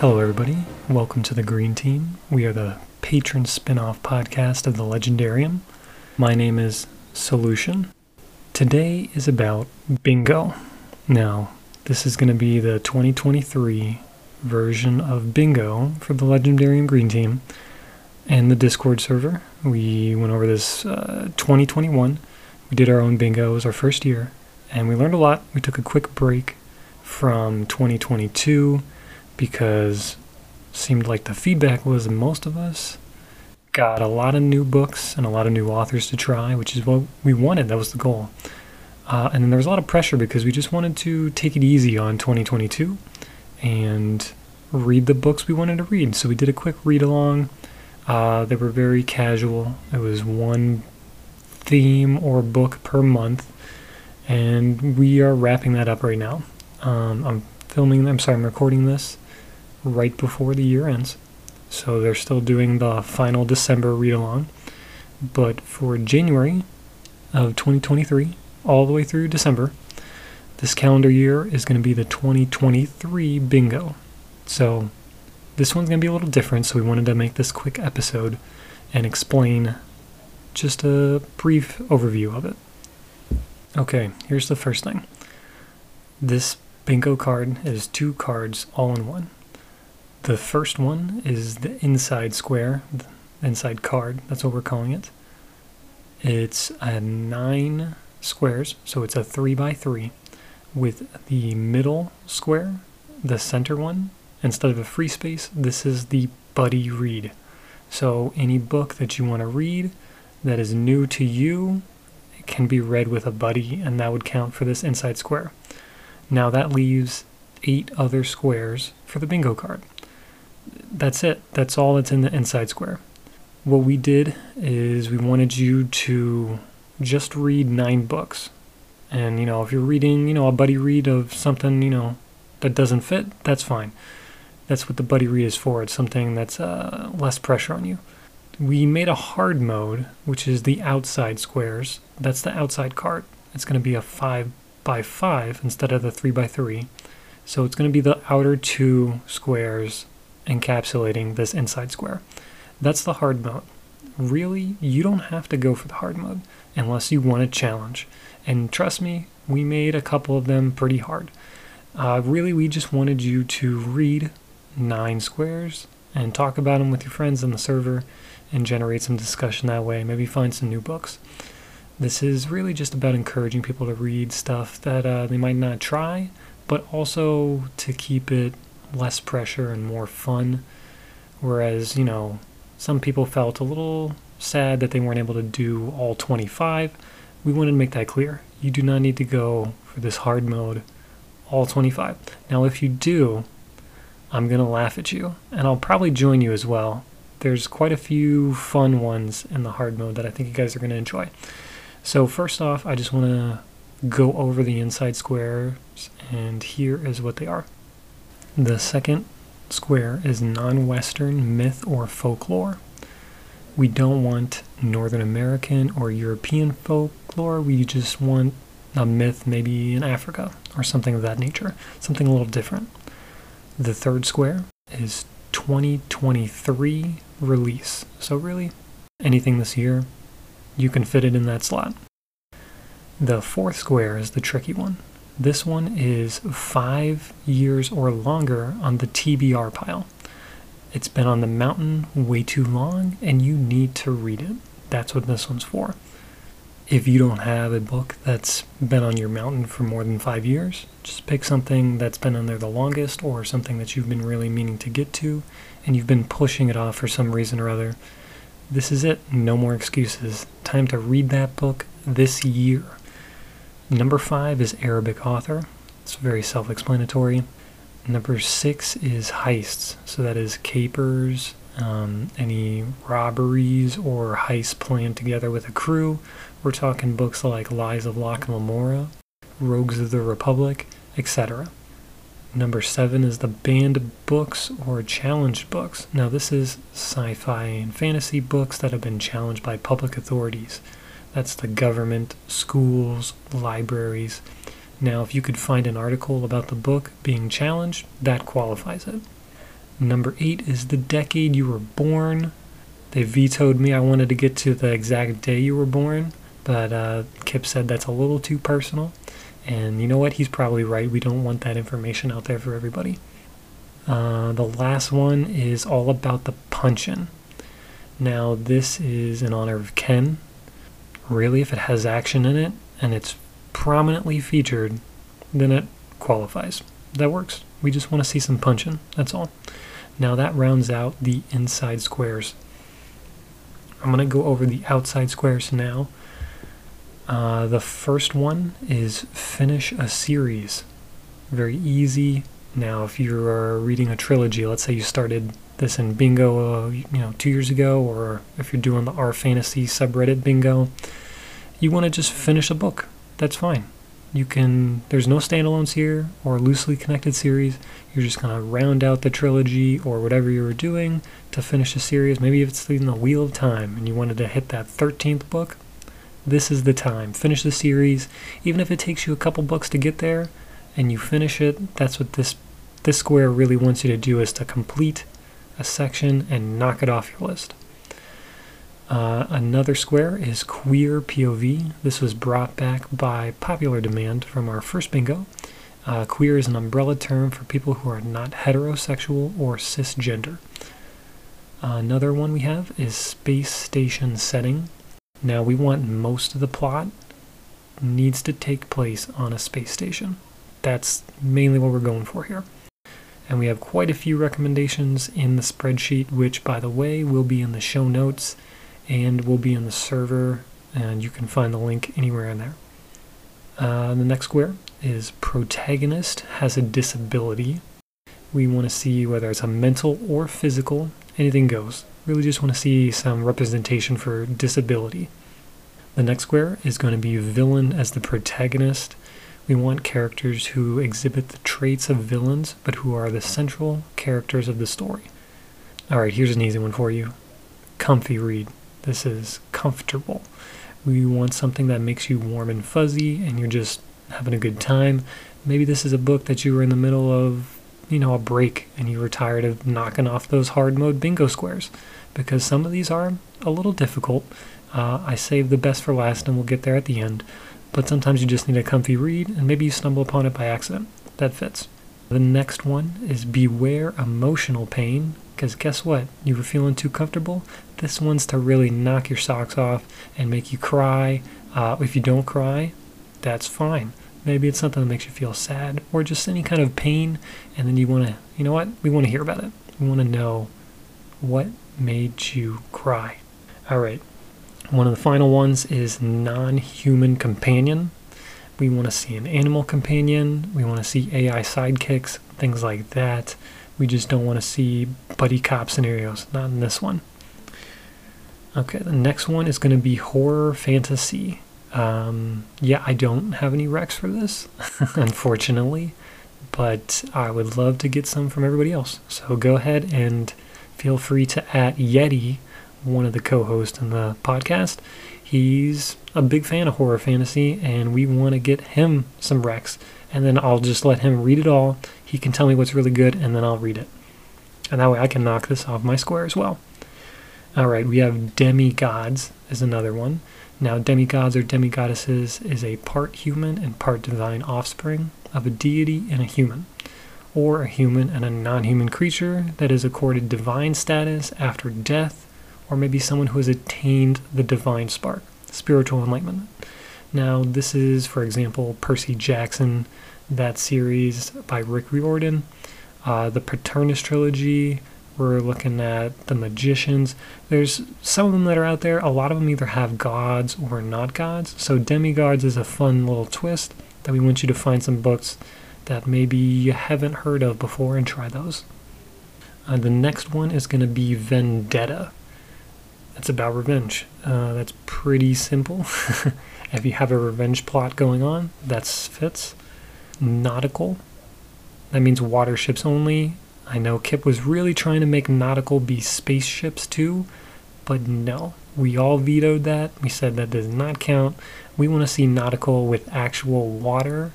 Hello, everybody. Welcome to the Green Team. We are the Patreon spin off podcast of the Legendarium. My name is Solution. Today is about bingo. Now, this is going to be the 2023 version of bingo for the Legendarium Green Team and the Discord server. We went over this uh, 2021. We did our own bingo. It was our first year, and we learned a lot. We took a quick break from 2022 because seemed like the feedback was most of us got a lot of new books and a lot of new authors to try, which is what we wanted. That was the goal. Uh, and then there was a lot of pressure because we just wanted to take it easy on 2022 and read the books we wanted to read. So we did a quick read along. Uh, they were very casual. It was one theme or book per month, and we are wrapping that up right now. Um, I'm filming. I'm sorry, I'm recording this right before the year ends. So they're still doing the final December read along. But for January of 2023, all the way through December, this calendar year is going to be the 2023 bingo. So this one's going to be a little different, so we wanted to make this quick episode and explain just a brief overview of it. Okay, here's the first thing. This bingo card is two cards all in one. The first one is the inside square, the inside card. That's what we're calling it. It's a nine squares, so it's a three by three, with the middle square, the center one. Instead of a free space, this is the buddy read. So any book that you want to read that is new to you can be read with a buddy, and that would count for this inside square. Now that leaves eight other squares for the bingo card that's it. That's all that's in the inside square. What we did is we wanted you to just read nine books. And, you know, if you're reading, you know, a buddy read of something, you know, that doesn't fit, that's fine. That's what the buddy read is for. It's something that's uh, less pressure on you. We made a hard mode, which is the outside squares. That's the outside card. It's going to be a 5 by 5 instead of the 3 by 3. So it's going to be the outer two squares encapsulating this inside square. That's the hard mode. Really, you don't have to go for the hard mode unless you want a challenge. And trust me, we made a couple of them pretty hard. Uh, really, we just wanted you to read nine squares and talk about them with your friends on the server and generate some discussion that way. Maybe find some new books. This is really just about encouraging people to read stuff that uh, they might not try, but also to keep it less pressure and more fun. Whereas, you know, some people felt a little sad that they weren't able to do all 25. We wanted to make that clear. You do not need to go for this hard mode all 25. Now, if you do, I'm going to laugh at you, and I'll probably join you as well. There's quite a few fun ones in the hard mode that I think you guys are going to enjoy. So, first off, I just want to go over the inside squares, and here is what they are. The second square is non Western myth or folklore. We don't want Northern American or European folklore. We just want a myth, maybe in Africa or something of that nature, something a little different. The third square is 2023 release. So, really, anything this year, you can fit it in that slot. The fourth square is the tricky one. This one is five years or longer on the TBR pile. It's been on the mountain way too long, and you need to read it. That's what this one's for. If you don't have a book that's been on your mountain for more than five years, just pick something that's been on there the longest or something that you've been really meaning to get to and you've been pushing it off for some reason or other. This is it. No more excuses. Time to read that book this year. Number five is Arabic author. It's very self explanatory. Number six is heists. So that is capers, um, any robberies or heists planned together with a crew. We're talking books like Lies of Locke and Lamora, Rogues of the Republic, etc. Number seven is the banned books or challenged books. Now, this is sci fi and fantasy books that have been challenged by public authorities. That's the government, schools, libraries. Now, if you could find an article about the book being challenged, that qualifies it. Number eight is the decade you were born. They vetoed me. I wanted to get to the exact day you were born, but uh, Kip said that's a little too personal. And you know what? He's probably right. We don't want that information out there for everybody. Uh, the last one is all about the punchin. Now, this is in honor of Ken. Really, if it has action in it and it's prominently featured, then it qualifies. That works. We just want to see some punching. that's all. Now that rounds out the inside squares. I'm going to go over the outside squares now. Uh, the first one is finish a series. Very easy. Now, if you're reading a trilogy, let's say you started this in bingo, uh, you know, two years ago, or if you're doing the R Fantasy subreddit bingo, you want to just finish a book. That's fine. You can. There's no standalones here or loosely connected series. You're just gonna round out the trilogy or whatever you were doing to finish a series. Maybe if it's in the Wheel of Time and you wanted to hit that 13th book, this is the time. Finish the series, even if it takes you a couple books to get there, and you finish it. That's what this this square really wants you to do is to complete a section and knock it off your list. Uh, another square is queer POV. This was brought back by popular demand from our first bingo. Uh, queer is an umbrella term for people who are not heterosexual or cisgender. Another one we have is space station setting. Now we want most of the plot needs to take place on a space station. That's mainly what we're going for here. And we have quite a few recommendations in the spreadsheet, which, by the way, will be in the show notes and will be in the server, and you can find the link anywhere in there. Uh, the next square is protagonist has a disability. We want to see whether it's a mental or physical, anything goes. Really just want to see some representation for disability. The next square is going to be villain as the protagonist. We want characters who exhibit the traits of villains, but who are the central characters of the story. Alright, here's an easy one for you. Comfy read. This is comfortable. We want something that makes you warm and fuzzy and you're just having a good time. Maybe this is a book that you were in the middle of, you know, a break and you were tired of knocking off those hard mode bingo squares because some of these are a little difficult. Uh, I saved the best for last and we'll get there at the end. But sometimes you just need a comfy read and maybe you stumble upon it by accident. That fits. The next one is Beware Emotional Pain because guess what? You were feeling too comfortable? This one's to really knock your socks off and make you cry. Uh, if you don't cry, that's fine. Maybe it's something that makes you feel sad or just any kind of pain, and then you want to, you know what? We want to hear about it. We want to know what made you cry. All right. One of the final ones is non human companion. We want to see an animal companion. We want to see AI sidekicks, things like that. We just don't want to see buddy cop scenarios. Not in this one. Okay, the next one is going to be horror fantasy. Um, yeah, I don't have any recs for this, unfortunately, but I would love to get some from everybody else. So go ahead and feel free to at Yeti, one of the co hosts in the podcast. He's a big fan of horror fantasy, and we want to get him some recs and then I'll just let him read it all. He can tell me what's really good, and then I'll read it. And that way I can knock this off my square as well. All right, we have demigods is another one. Now, demigods or demigoddesses is a part human and part divine offspring of a deity and a human, or a human and a non human creature that is accorded divine status after death, or maybe someone who has attained the divine spark, spiritual enlightenment. Now, this is, for example, Percy Jackson, that series by Rick Riordan, uh, the Paternus trilogy. We're looking at the magicians. There's some of them that are out there. A lot of them either have gods or not gods. So demigods is a fun little twist that we want you to find some books that maybe you haven't heard of before and try those. Uh, the next one is going to be Vendetta. It's about revenge. Uh, that's pretty simple. If you have a revenge plot going on, that fits. Nautical, that means waterships only. I know Kip was really trying to make nautical be spaceships too, but no. We all vetoed that. We said that does not count. We want to see nautical with actual water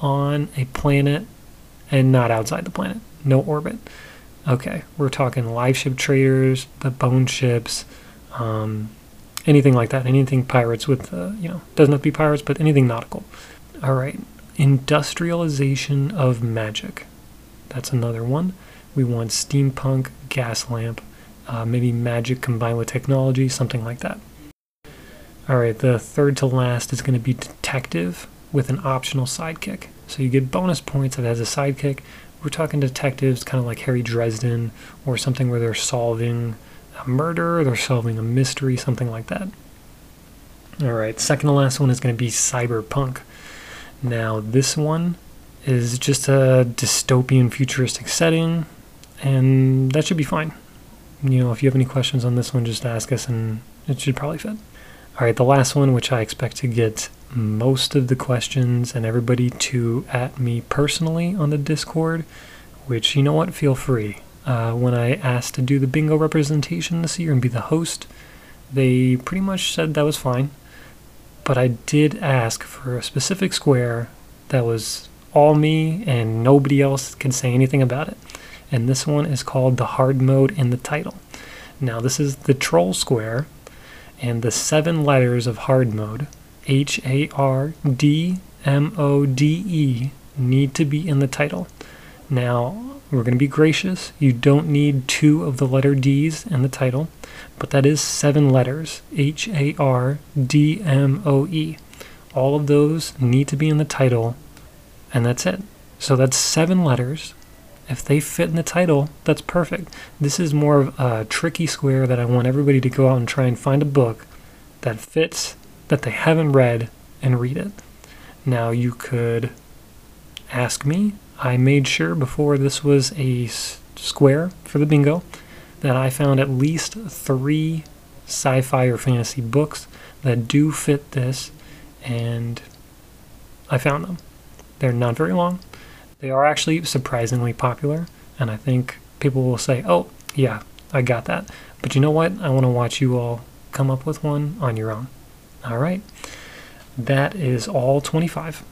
on a planet and not outside the planet. No orbit. Okay, we're talking live ship traders, the bone ships, um, anything like that. Anything pirates with, uh, you know, doesn't have to be pirates, but anything nautical. All right, industrialization of magic. That's another one. We want steampunk, gas lamp, uh, maybe magic combined with technology, something like that. All right, the third to last is going to be detective with an optional sidekick. So you get bonus points if it has a sidekick. We're talking detectives, kind of like Harry Dresden, or something where they're solving a murder, they're solving a mystery, something like that. All right, second to last one is going to be cyberpunk. Now, this one is just a dystopian futuristic setting, and that should be fine. You know, if you have any questions on this one, just ask us, and it should probably fit. All right, the last one, which I expect to get most of the questions and everybody to at me personally on the Discord, which, you know what, feel free. Uh, when I asked to do the bingo representation this year and be the host, they pretty much said that was fine. But I did ask for a specific square that was all me and nobody else can say anything about it. And this one is called the hard mode in the title. Now, this is the troll square, and the seven letters of hard mode H A R D M O D E need to be in the title. Now, we're going to be gracious. You don't need two of the letter D's in the title, but that is seven letters H A R D M O E. All of those need to be in the title, and that's it. So that's seven letters. If they fit in the title, that's perfect. This is more of a tricky square that I want everybody to go out and try and find a book that fits that they haven't read and read it. Now, you could ask me. I made sure before this was a square for the bingo that I found at least three sci fi or fantasy books that do fit this, and I found them. They're not very long. They are actually surprisingly popular, and I think people will say, oh, yeah, I got that. But you know what? I want to watch you all come up with one on your own. All right. That is all 25.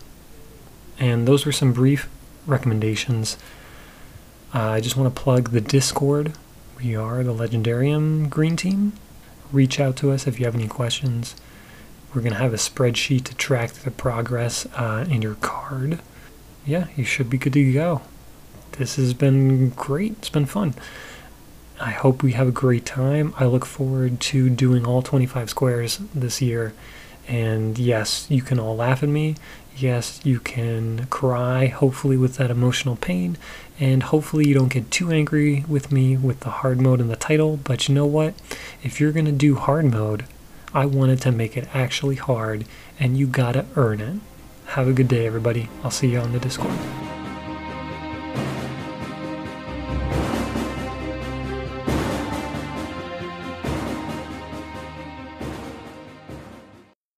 And those were some brief recommendations. Uh, I just want to plug the Discord. We are the Legendarium Green Team. Reach out to us if you have any questions. We're going to have a spreadsheet to track the progress uh, in your card. Yeah, you should be good to go. This has been great. It's been fun. I hope we have a great time. I look forward to doing all 25 squares this year. And yes, you can all laugh at me. Yes, you can cry, hopefully, with that emotional pain. And hopefully, you don't get too angry with me with the hard mode in the title. But you know what? If you're going to do hard mode, I wanted to make it actually hard, and you gotta earn it. Have a good day, everybody. I'll see you on the Discord.